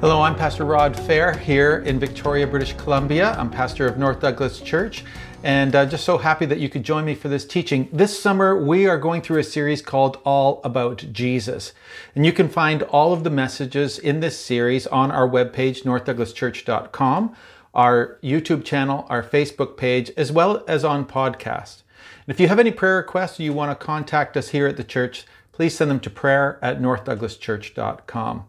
Hello, I'm Pastor Rod Fair here in Victoria, British Columbia. I'm pastor of North Douglas Church and uh, just so happy that you could join me for this teaching. This summer, we are going through a series called All About Jesus. And you can find all of the messages in this series on our webpage, northdouglaschurch.com, our YouTube channel, our Facebook page, as well as on podcast. And if you have any prayer requests or you want to contact us here at the church, please send them to prayer at northdouglaschurch.com.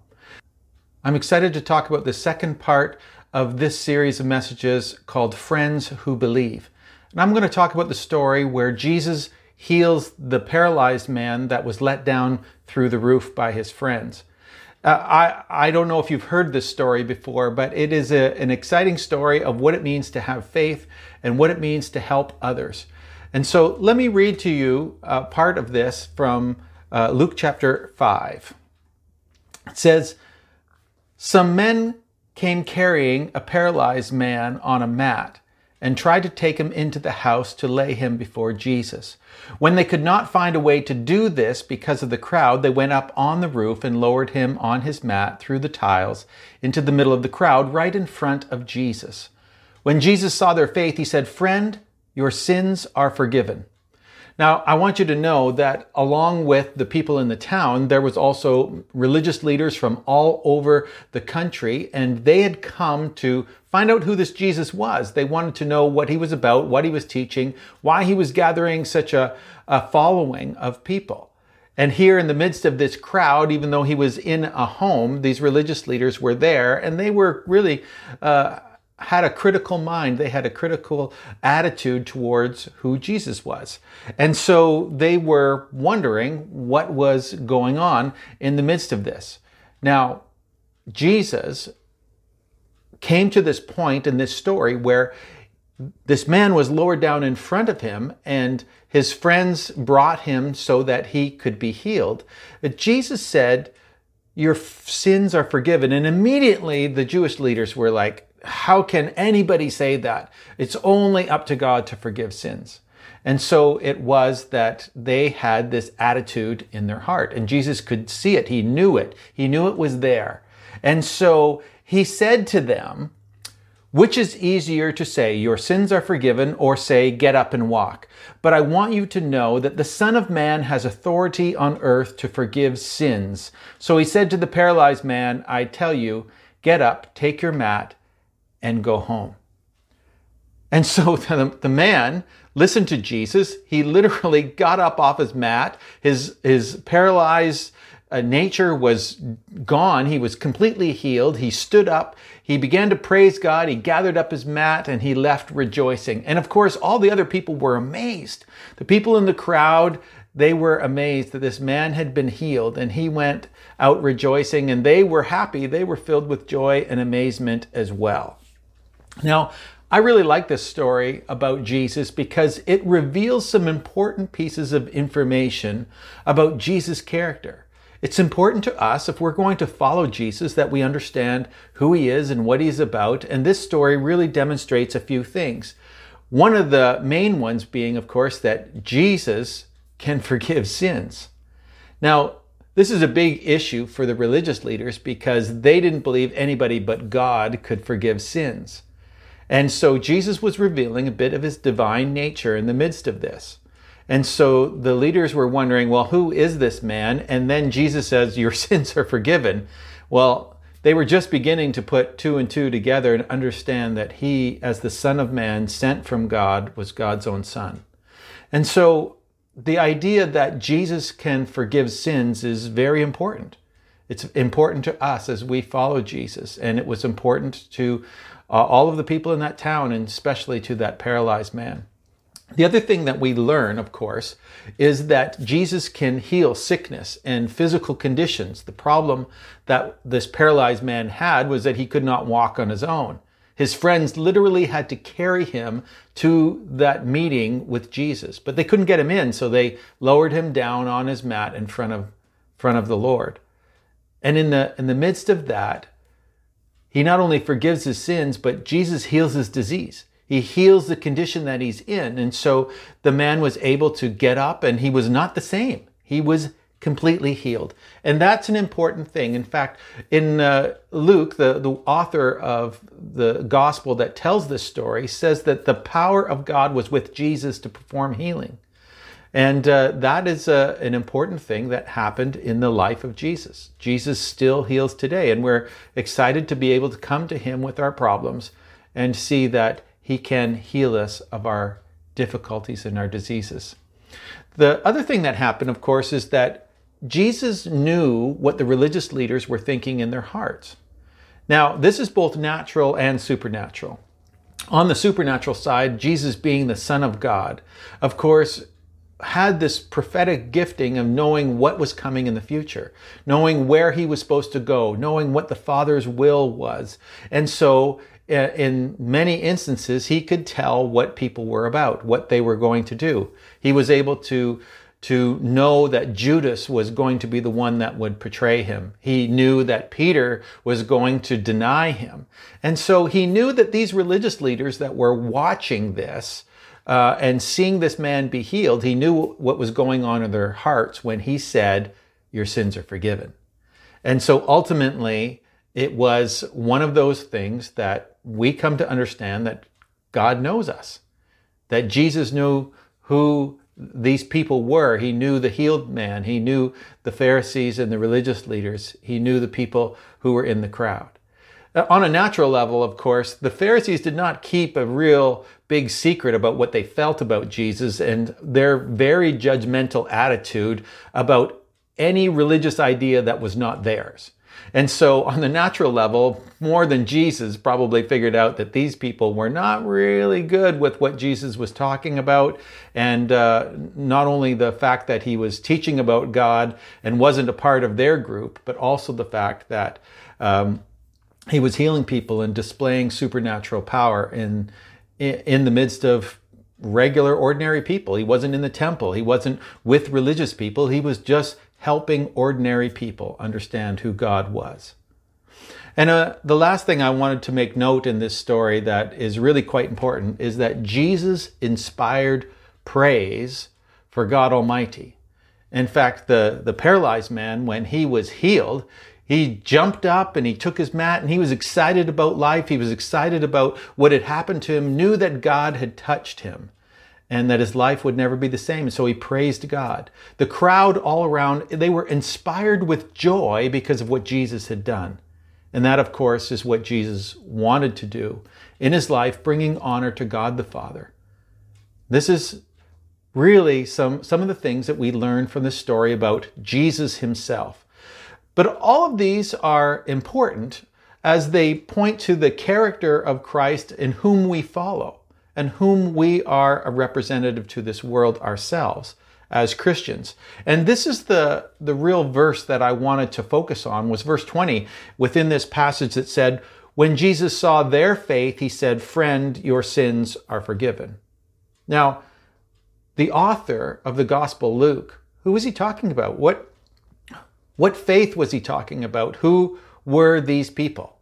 I'm excited to talk about the second part of this series of messages called Friends Who Believe. And I'm going to talk about the story where Jesus heals the paralyzed man that was let down through the roof by his friends. Uh, I, I don't know if you've heard this story before, but it is a, an exciting story of what it means to have faith and what it means to help others. And so let me read to you uh, part of this from uh, Luke chapter 5. It says, some men came carrying a paralyzed man on a mat and tried to take him into the house to lay him before Jesus. When they could not find a way to do this because of the crowd, they went up on the roof and lowered him on his mat through the tiles into the middle of the crowd, right in front of Jesus. When Jesus saw their faith, he said, Friend, your sins are forgiven. Now, I want you to know that along with the people in the town, there was also religious leaders from all over the country, and they had come to find out who this Jesus was. They wanted to know what he was about, what he was teaching, why he was gathering such a, a following of people. And here in the midst of this crowd, even though he was in a home, these religious leaders were there, and they were really uh, had a critical mind. They had a critical attitude towards who Jesus was. And so they were wondering what was going on in the midst of this. Now, Jesus came to this point in this story where this man was lowered down in front of him and his friends brought him so that he could be healed. But Jesus said, Your sins are forgiven. And immediately the Jewish leaders were like, how can anybody say that? It's only up to God to forgive sins. And so it was that they had this attitude in their heart, and Jesus could see it. He knew it. He knew it was there. And so he said to them, which is easier to say, Your sins are forgiven, or say, Get up and walk? But I want you to know that the Son of Man has authority on earth to forgive sins. So he said to the paralyzed man, I tell you, Get up, take your mat, and go home. And so the, the man listened to Jesus. He literally got up off his mat. His, his paralyzed uh, nature was gone. He was completely healed. He stood up. He began to praise God. He gathered up his mat and he left rejoicing. And of course, all the other people were amazed. The people in the crowd, they were amazed that this man had been healed and he went out rejoicing and they were happy. They were filled with joy and amazement as well. Now, I really like this story about Jesus because it reveals some important pieces of information about Jesus' character. It's important to us, if we're going to follow Jesus, that we understand who he is and what he's about. And this story really demonstrates a few things. One of the main ones being, of course, that Jesus can forgive sins. Now, this is a big issue for the religious leaders because they didn't believe anybody but God could forgive sins. And so Jesus was revealing a bit of his divine nature in the midst of this. And so the leaders were wondering, well, who is this man? And then Jesus says, Your sins are forgiven. Well, they were just beginning to put two and two together and understand that he, as the Son of Man sent from God, was God's own Son. And so the idea that Jesus can forgive sins is very important. It's important to us as we follow Jesus, and it was important to uh, all of the people in that town, and especially to that paralyzed man. The other thing that we learn, of course, is that Jesus can heal sickness and physical conditions. The problem that this paralyzed man had was that he could not walk on his own. His friends literally had to carry him to that meeting with Jesus, but they couldn't get him in, so they lowered him down on his mat in front of, front of the Lord. And in the, in the midst of that, he not only forgives his sins, but Jesus heals his disease. He heals the condition that he's in. And so the man was able to get up and he was not the same. He was completely healed. And that's an important thing. In fact, in uh, Luke, the, the author of the gospel that tells this story, says that the power of God was with Jesus to perform healing. And uh, that is a, an important thing that happened in the life of Jesus. Jesus still heals today, and we're excited to be able to come to him with our problems and see that he can heal us of our difficulties and our diseases. The other thing that happened, of course, is that Jesus knew what the religious leaders were thinking in their hearts. Now, this is both natural and supernatural. On the supernatural side, Jesus being the Son of God, of course, had this prophetic gifting of knowing what was coming in the future, knowing where he was supposed to go, knowing what the Father's will was. And so, uh, in many instances, he could tell what people were about, what they were going to do. He was able to to know that Judas was going to be the one that would betray him. He knew that Peter was going to deny him. And so he knew that these religious leaders that were watching this uh, and seeing this man be healed, he knew what was going on in their hearts when he said, Your sins are forgiven. And so ultimately, it was one of those things that we come to understand that God knows us, that Jesus knew who these people were. He knew the healed man. He knew the Pharisees and the religious leaders. He knew the people who were in the crowd. Uh, on a natural level, of course, the Pharisees did not keep a real big secret about what they felt about Jesus and their very judgmental attitude about any religious idea that was not theirs. And so, on the natural level, more than Jesus probably figured out that these people were not really good with what Jesus was talking about. And uh, not only the fact that he was teaching about God and wasn't a part of their group, but also the fact that um, he was healing people and displaying supernatural power in, in the midst of regular, ordinary people. He wasn't in the temple, he wasn't with religious people, he was just helping ordinary people understand who God was. And uh, the last thing I wanted to make note in this story that is really quite important is that Jesus inspired praise for God Almighty. In fact, the, the paralyzed man, when he was healed, he jumped up and he took his mat and he was excited about life. He was excited about what had happened to him, knew that God had touched him and that his life would never be the same. So he praised God. The crowd all around, they were inspired with joy because of what Jesus had done. And that, of course, is what Jesus wanted to do in his life, bringing honor to God the Father. This is really some, some of the things that we learn from the story about Jesus himself. But all of these are important as they point to the character of Christ in whom we follow and whom we are a representative to this world ourselves as Christians. And this is the, the real verse that I wanted to focus on was verse 20 within this passage that said, When Jesus saw their faith, he said, Friend, your sins are forgiven. Now, the author of the gospel, Luke, who was he talking about? What, what faith was he talking about? Who were these people?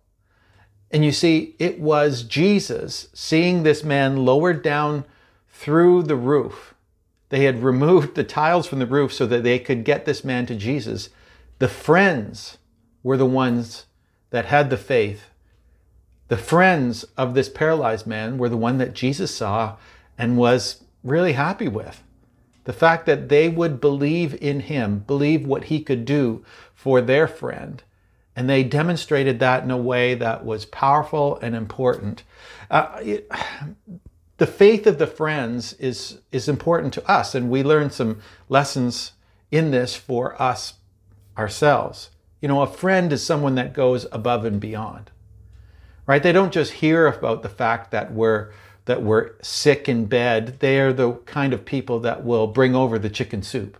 And you see, it was Jesus seeing this man lowered down through the roof. They had removed the tiles from the roof so that they could get this man to Jesus. The friends were the ones that had the faith. The friends of this paralyzed man were the one that Jesus saw and was really happy with. The fact that they would believe in him, believe what he could do for their friend, and they demonstrated that in a way that was powerful and important. Uh, it, the faith of the friends is, is important to us, and we learn some lessons in this for us ourselves. You know, a friend is someone that goes above and beyond, right? They don't just hear about the fact that we're that we're sick in bed. They are the kind of people that will bring over the chicken soup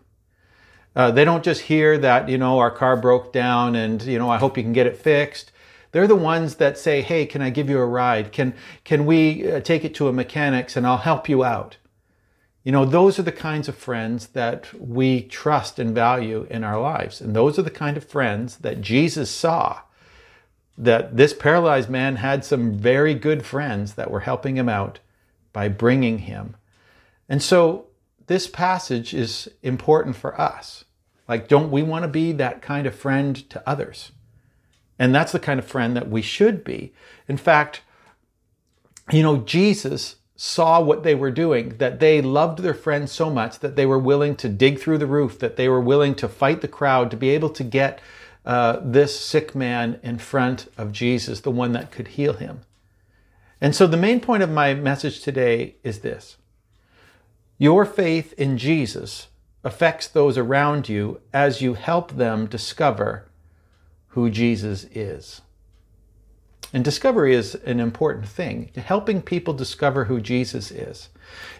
uh, they don't just hear that, you know, our car broke down and, you know, I hope you can get it fixed. They're the ones that say, hey, can I give you a ride? Can, can we uh, take it to a mechanic's and I'll help you out? You know, those are the kinds of friends that we trust and value in our lives. And those are the kind of friends that Jesus saw that this paralyzed man had some very good friends that were helping him out by bringing him. And so this passage is important for us Like, don't we want to be that kind of friend to others? And that's the kind of friend that we should be. In fact, you know, Jesus saw what they were doing, that they loved their friends so much that they were willing to dig through the roof, that they were willing to fight the crowd to be able to get uh, this sick man in front of Jesus, the one that could heal him. And so the main point of my message today is this Your faith in Jesus affects those around you as you help them discover who Jesus is. And discovery is an important thing, helping people discover who Jesus is.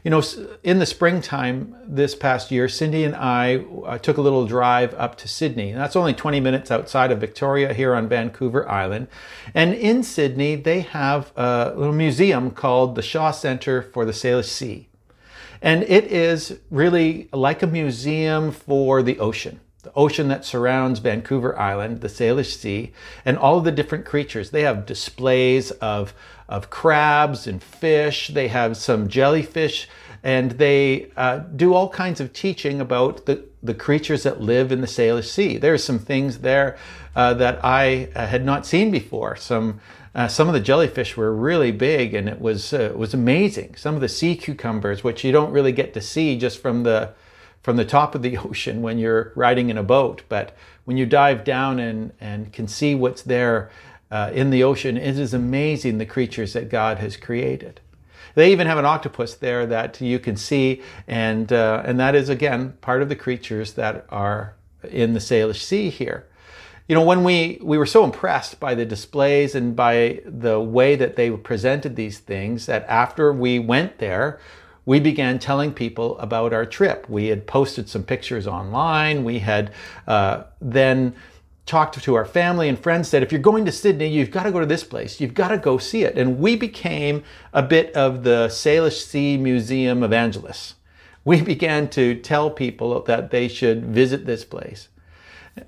You know, in the springtime this past year, Cindy and I uh, took a little drive up to Sidney. And that's only 20 minutes outside of Victoria here on Vancouver Island. And in Sidney, they have a little museum called the Shaw Center for the Salish Sea. And it is really like a museum for the ocean the ocean that surrounds Vancouver Island, the Salish Sea, and all of the different creatures. They have displays of, of crabs and fish, they have some jellyfish, and they uh, do all kinds of teaching about the, the creatures that live in the Salish Sea. There's some things there uh, that I uh, had not seen before. Some uh, some of the jellyfish were really big, and it was uh, it was amazing. Some of the sea cucumbers, which you don't really get to see just from the from the top of the ocean when you're riding in a boat. But when you dive down and, and can see what's there uh, in the ocean, it is amazing the creatures that God has created. They even have an octopus there that you can see, and, uh, and that is again part of the creatures that are in the Salish Sea here. You know, when we, we were so impressed by the displays and by the way that they presented these things that after we went there, we began telling people about our trip. We had posted some pictures online. We had uh, then talked to our family and friends, said, if you're going to Sidney, you've got to go to this place. You've got to go see it. And we became a bit of the Salish Sea Museum evangelists. We began to tell people that they should visit this place.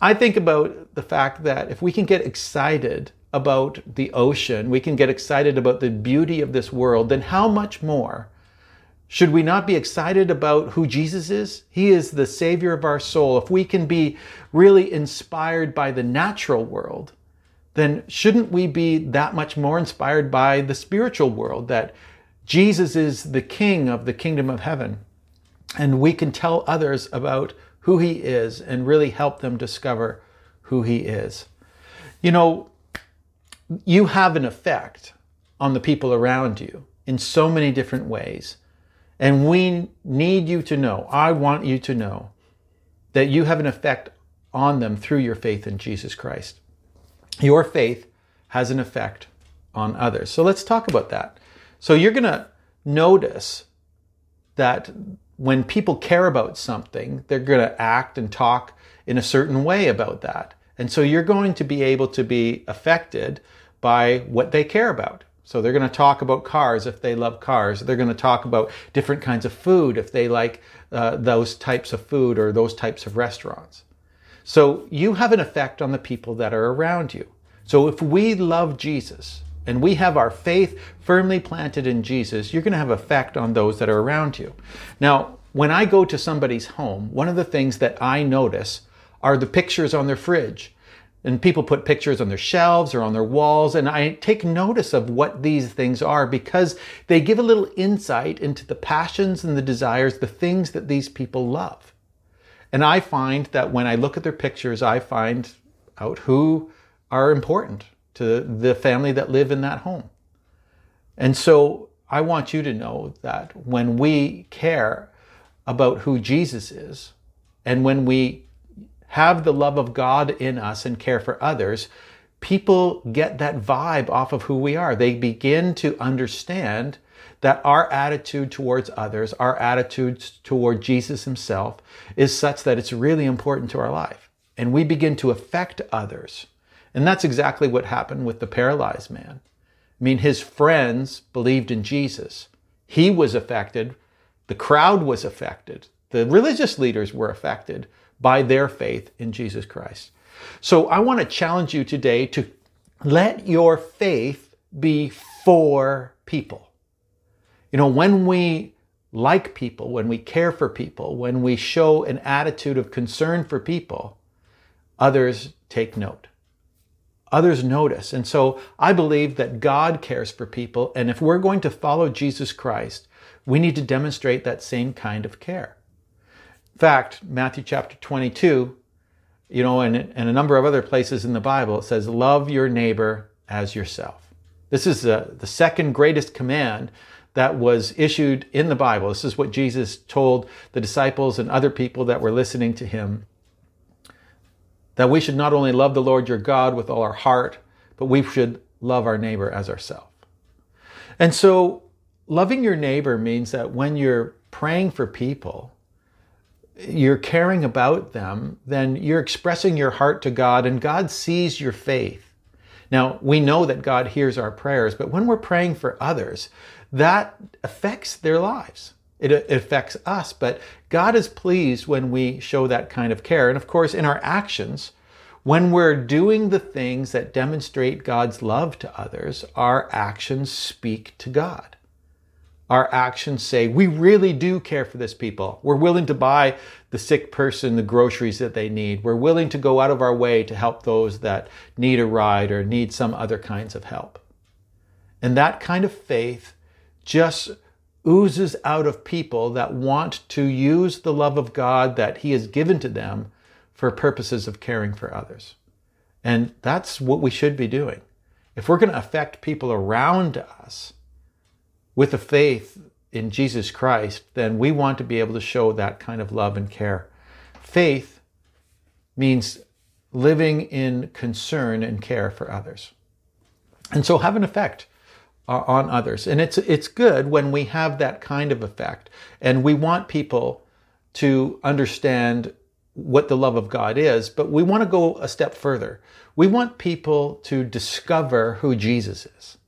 I think about the fact that if we can get excited about the ocean, we can get excited about the beauty of this world, then how much more should we not be excited about who Jesus is? He is the Savior of our soul. If we can be really inspired by the natural world, then shouldn't we be that much more inspired by the spiritual world that Jesus is the King of the kingdom of heaven? And we can tell others about who He is and really help them discover who He is. You know, you have an effect on the people around you in so many different ways. And we need you to know, I want you to know, that you have an effect on them through your faith in Jesus Christ. Your faith has an effect on others. So let's talk about that. So you're going to notice that when people care about something, they're going to act and talk in a certain way about that. And so you're going to be able to be affected by what they care about. So they're going to talk about cars if they love cars. They're going to talk about different kinds of food if they like uh, those types of food or those types of restaurants. So you have an effect on the people that are around you. So if we love Jesus and we have our faith firmly planted in Jesus, you're going to have effect on those that are around you. Now, when I go to somebody's home, one of the things that I notice are the pictures on their fridge and people put pictures on their shelves or on their walls. And I take notice of what these things are because they give a little insight into the passions and the desires, the things that these people love. And I find that when I look at their pictures, I find out who are important to the family that live in that home. And so I want you to know that when we care about who Jesus is, and when we have the love of God in us and care for others, people get that vibe off of who we are. They begin to understand that our attitude towards others, our attitude toward Jesus himself, is such that it's really important to our life. And we begin to affect others. And that's exactly what happened with the paralyzed man. I mean, his friends believed in Jesus. He was affected. The crowd was affected. The religious leaders were affected by their faith in Jesus Christ. So I want to challenge you today to let your faith be for people. You know, when we like people, when we care for people, when we show an attitude of concern for people, others take note. Others notice. And so I believe that God cares for people. And if we're going to follow Jesus Christ, we need to demonstrate that same kind of care. Fact, Matthew chapter 22, you know, and, and a number of other places in the Bible, it says, Love your neighbor as yourself. This is the, the second greatest command that was issued in the Bible. This is what Jesus told the disciples and other people that were listening to him that we should not only love the Lord your God with all our heart, but we should love our neighbor as ourselves. And so, loving your neighbor means that when you're praying for people, you're caring about them, then you're expressing your heart to God, and God sees your faith. Now, we know that God hears our prayers, but when we're praying for others, that affects their lives. It, affects us, but God is pleased when we show that kind of care. And of course, in our actions, when we're doing the things that demonstrate God's love to others, our actions speak to God. Our actions say, we really do care for this people. We're willing to buy the sick person the groceries that they need. We're willing to go out of our way to help those that need a ride or need some other kinds of help. And that kind of faith just oozes out of people that want to use the love of God that He has given to them for purposes of caring for others. And that's what we should be doing. If we're going to affect people around us with a faith in Jesus Christ, then we want to be able to show that kind of love and care. Faith means living in concern and care for others. And so have an effect on others. And it's it's good when we have that kind of effect and we want people to understand what the love of God is, but we want to go a step further. We want people to discover who Jesus is.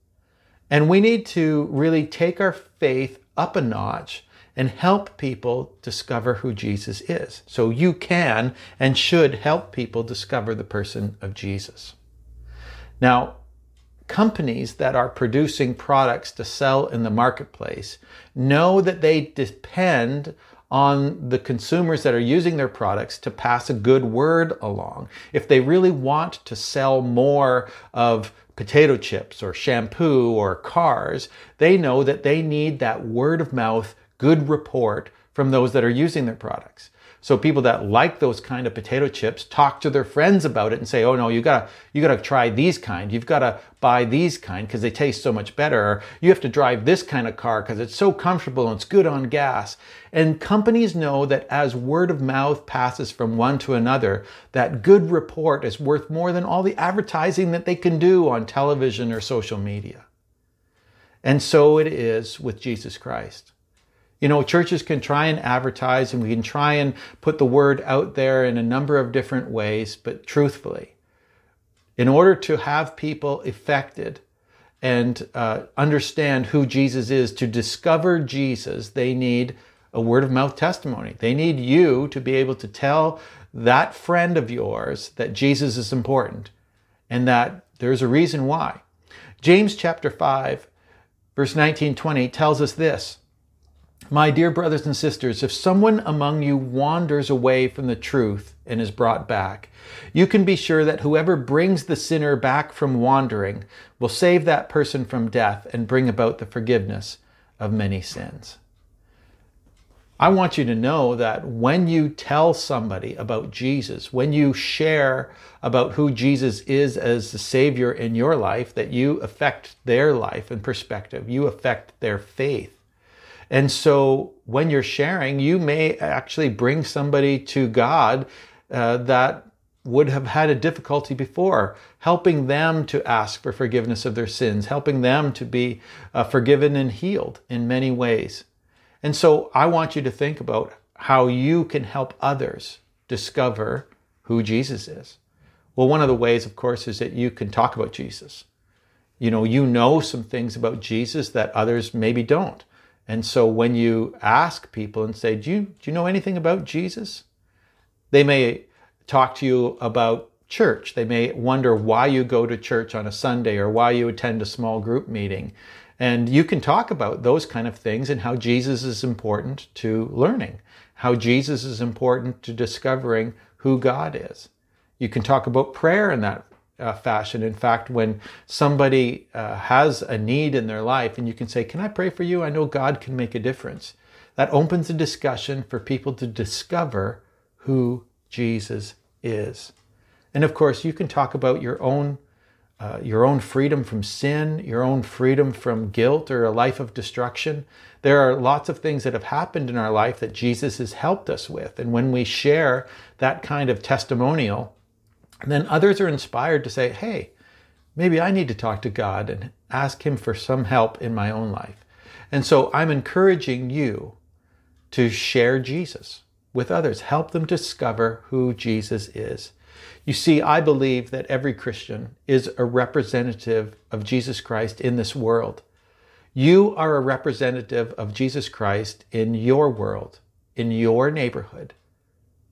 And we need to really take our faith up a notch and help people discover who Jesus is. So you can and should help people discover the person of Jesus. Now, companies that are producing products to sell in the marketplace know that they depend on the consumers that are using their products to pass a good word along. If they really want to sell more of potato chips or shampoo or cars, they know that they need that word of mouth good report from those that are using their products. So people that like those kind of potato chips talk to their friends about it and say, "Oh no, you gotta you gotta try these kind. You've gotta buy these kind because they taste so much better. Or you have to drive this kind of car because it's so comfortable and it's good on gas." And companies know that as word of mouth passes from one to another, that good report is worth more than all the advertising that they can do on television or social media. And so it is with Jesus Christ. You know, churches can try and advertise and we can try and put the word out there in a number of different ways, but truthfully, in order to have people affected and uh, understand who Jesus is, to discover Jesus, they need a word of mouth testimony. They need you to be able to tell that friend of yours that Jesus is important and that there's a reason why. James chapter 5, verse 19 20 tells us this my dear brothers and sisters, if someone among you wanders away from the truth and is brought back, you can be sure that whoever brings the sinner back from wandering will save that person from death and bring about the forgiveness of many sins. I want you to know that when you tell somebody about Jesus, when you share about who Jesus is as the Savior in your life, that you affect their life and perspective, you affect their faith. And so when you're sharing, you may actually bring somebody to God uh, that would have had a difficulty before, helping them to ask for forgiveness of their sins, helping them to be uh, forgiven and healed in many ways. And so I want you to think about how you can help others discover who Jesus is. Well, one of the ways, of course, is that you can talk about Jesus. You know, you know some things about Jesus that others maybe don't. And so when you ask people and say, do you, do you know anything about Jesus? They may talk to you about church. They may wonder why you go to church on a Sunday or why you attend a small group meeting. And you can talk about those kind of things and how Jesus is important to learning, how Jesus is important to discovering who God is. You can talk about prayer in that uh, fashion. In fact, when somebody uh, has a need in their life and you can say, Can I pray for you? I know God can make a difference. That opens a discussion for people to discover who Jesus is. And of course, you can talk about your own uh, your own freedom from sin, your own freedom from guilt or a life of destruction. There are lots of things that have happened in our life that Jesus has helped us with. And when we share that kind of testimonial, then others are inspired to say, hey, maybe I need to talk to God and ask Him for some help in my own life. And so I'm encouraging you to share Jesus with others, help them discover who Jesus is. You see, I believe that every Christian is a representative of Jesus Christ in this world. You are a representative of Jesus Christ in your world, in your neighborhood,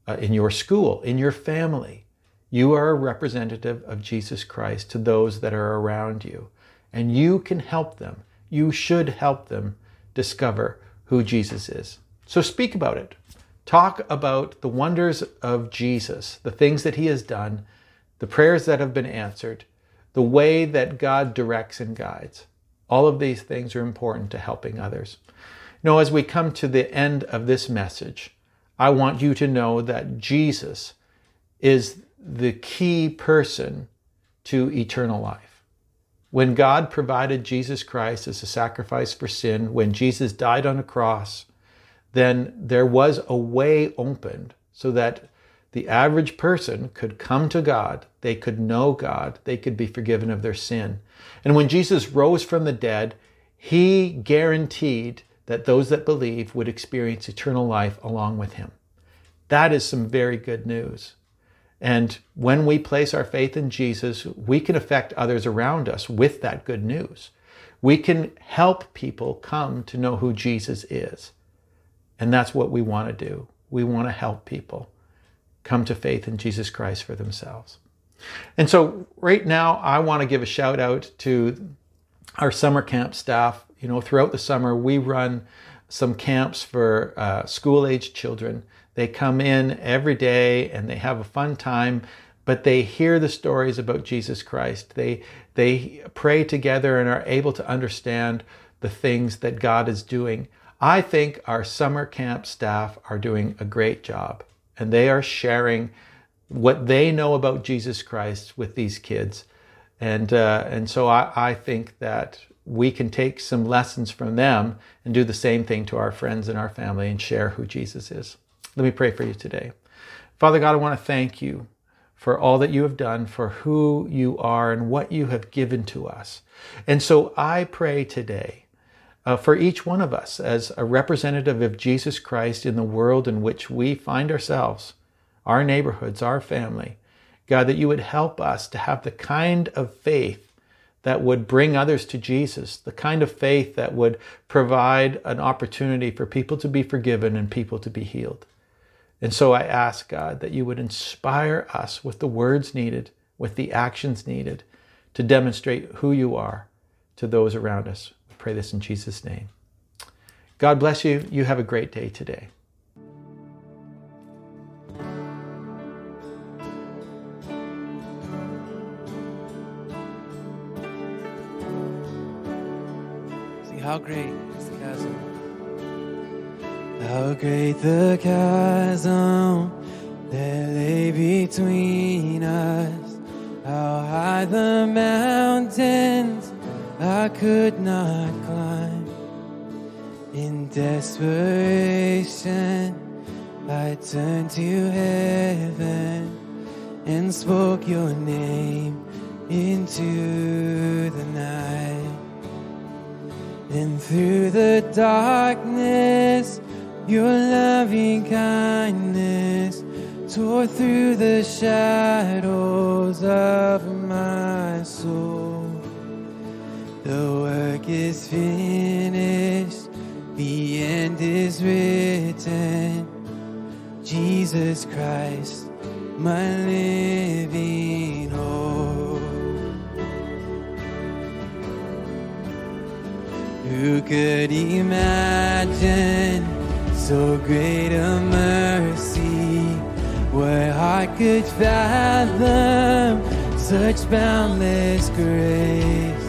uh, in your school, in your family. You are a representative of Jesus Christ to those that are around you, and you can help them. You should help them discover who Jesus is. So speak about it. Talk about the wonders of Jesus, the things that he has done, the prayers that have been answered, the way that God directs and guides. All of these things are important to helping others. Now, as we come to the end of this message, I want you to know that Jesus is the key person to eternal life. When God provided Jesus Christ as a sacrifice for sin, when Jesus died on a cross, then there was a way opened so that the average person could come to God, they could know God, they could be forgiven of their sin. And when Jesus rose from the dead, he guaranteed that those that believe would experience eternal life along with him. That is some very good news. And when we place our faith in Jesus, we can affect others around us with that good news. We can help people come to know who Jesus is. And that's what we want to do. We want to help people come to faith in Jesus Christ for themselves. And so, right now, I want to give a shout out to our summer camp staff. You know, throughout the summer, we run some camps for uh, school age children. They come in every day and they have a fun time, but they hear the stories about Jesus Christ. They, they pray together and are able to understand the things that God is doing. I think our summer camp staff are doing a great job and they are sharing what they know about Jesus Christ with these kids. And, uh, and so I, I think that we can take some lessons from them and do the same thing to our friends and our family and share who Jesus is. Let me pray for you today. Father God, I want to thank you for all that you have done, for who you are, and what you have given to us. And so I pray today uh, for each one of us as a representative of Jesus Christ in the world in which we find ourselves, our neighborhoods, our family. God, that you would help us to have the kind of faith that would bring others to Jesus, the kind of faith that would provide an opportunity for people to be forgiven and people to be healed. And so I ask, God, that you would inspire us with the words needed, with the actions needed to demonstrate who you are to those around us pray this in Jesus' name. God bless you. You have a great day today. See how great. How great the chasm that lay between us. How high the mountains I could not climb. In desperation, I turned to heaven and spoke your name into the night. And through the darkness, your loving kindness tore through the shadows of my soul. The work is finished, the end is written. Jesus Christ, my living hope. Who could imagine? So great a mercy, what heart could fathom such boundless grace?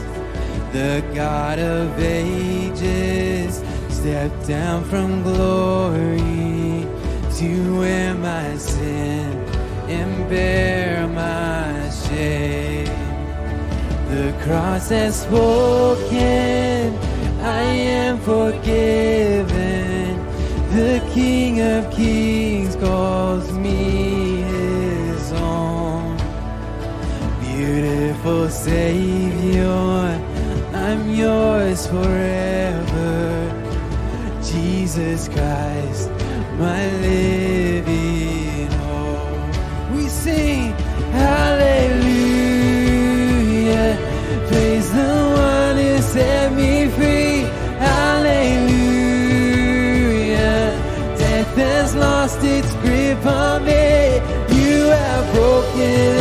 The God of ages stepped down from glory to wear my sin and bear my shame. The cross has spoken, I am forgiven the King of Kings calls me his own. Beautiful Savior, I'm yours forever. Jesus Christ, my living hope. We sing hallelujah. you.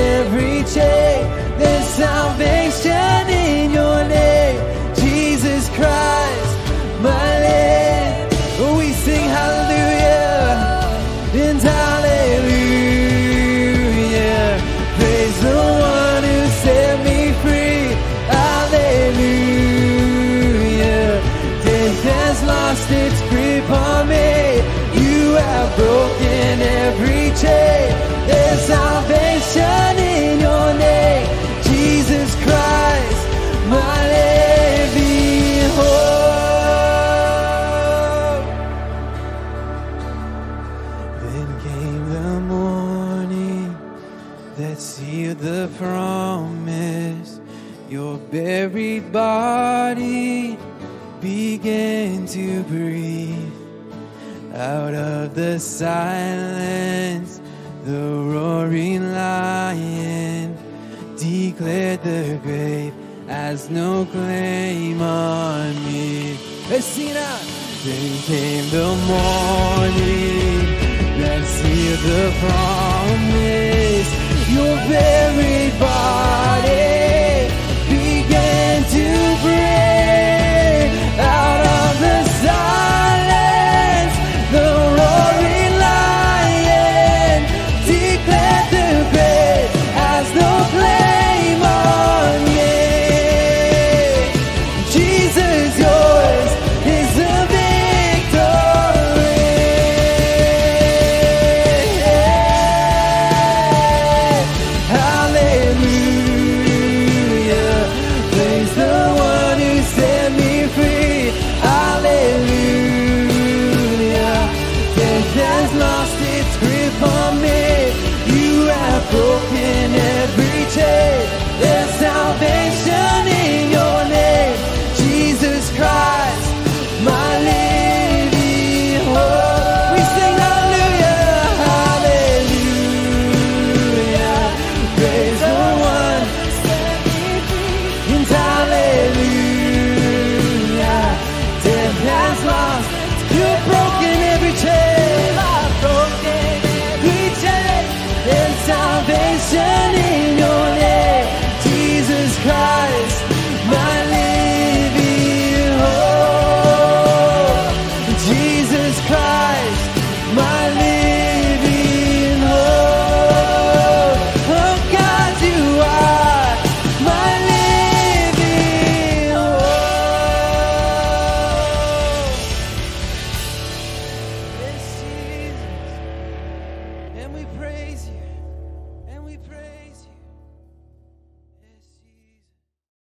the silence, the roaring lion declared the grave has no claim on me. Let's sing it. Then came the morning, let's hear the promise.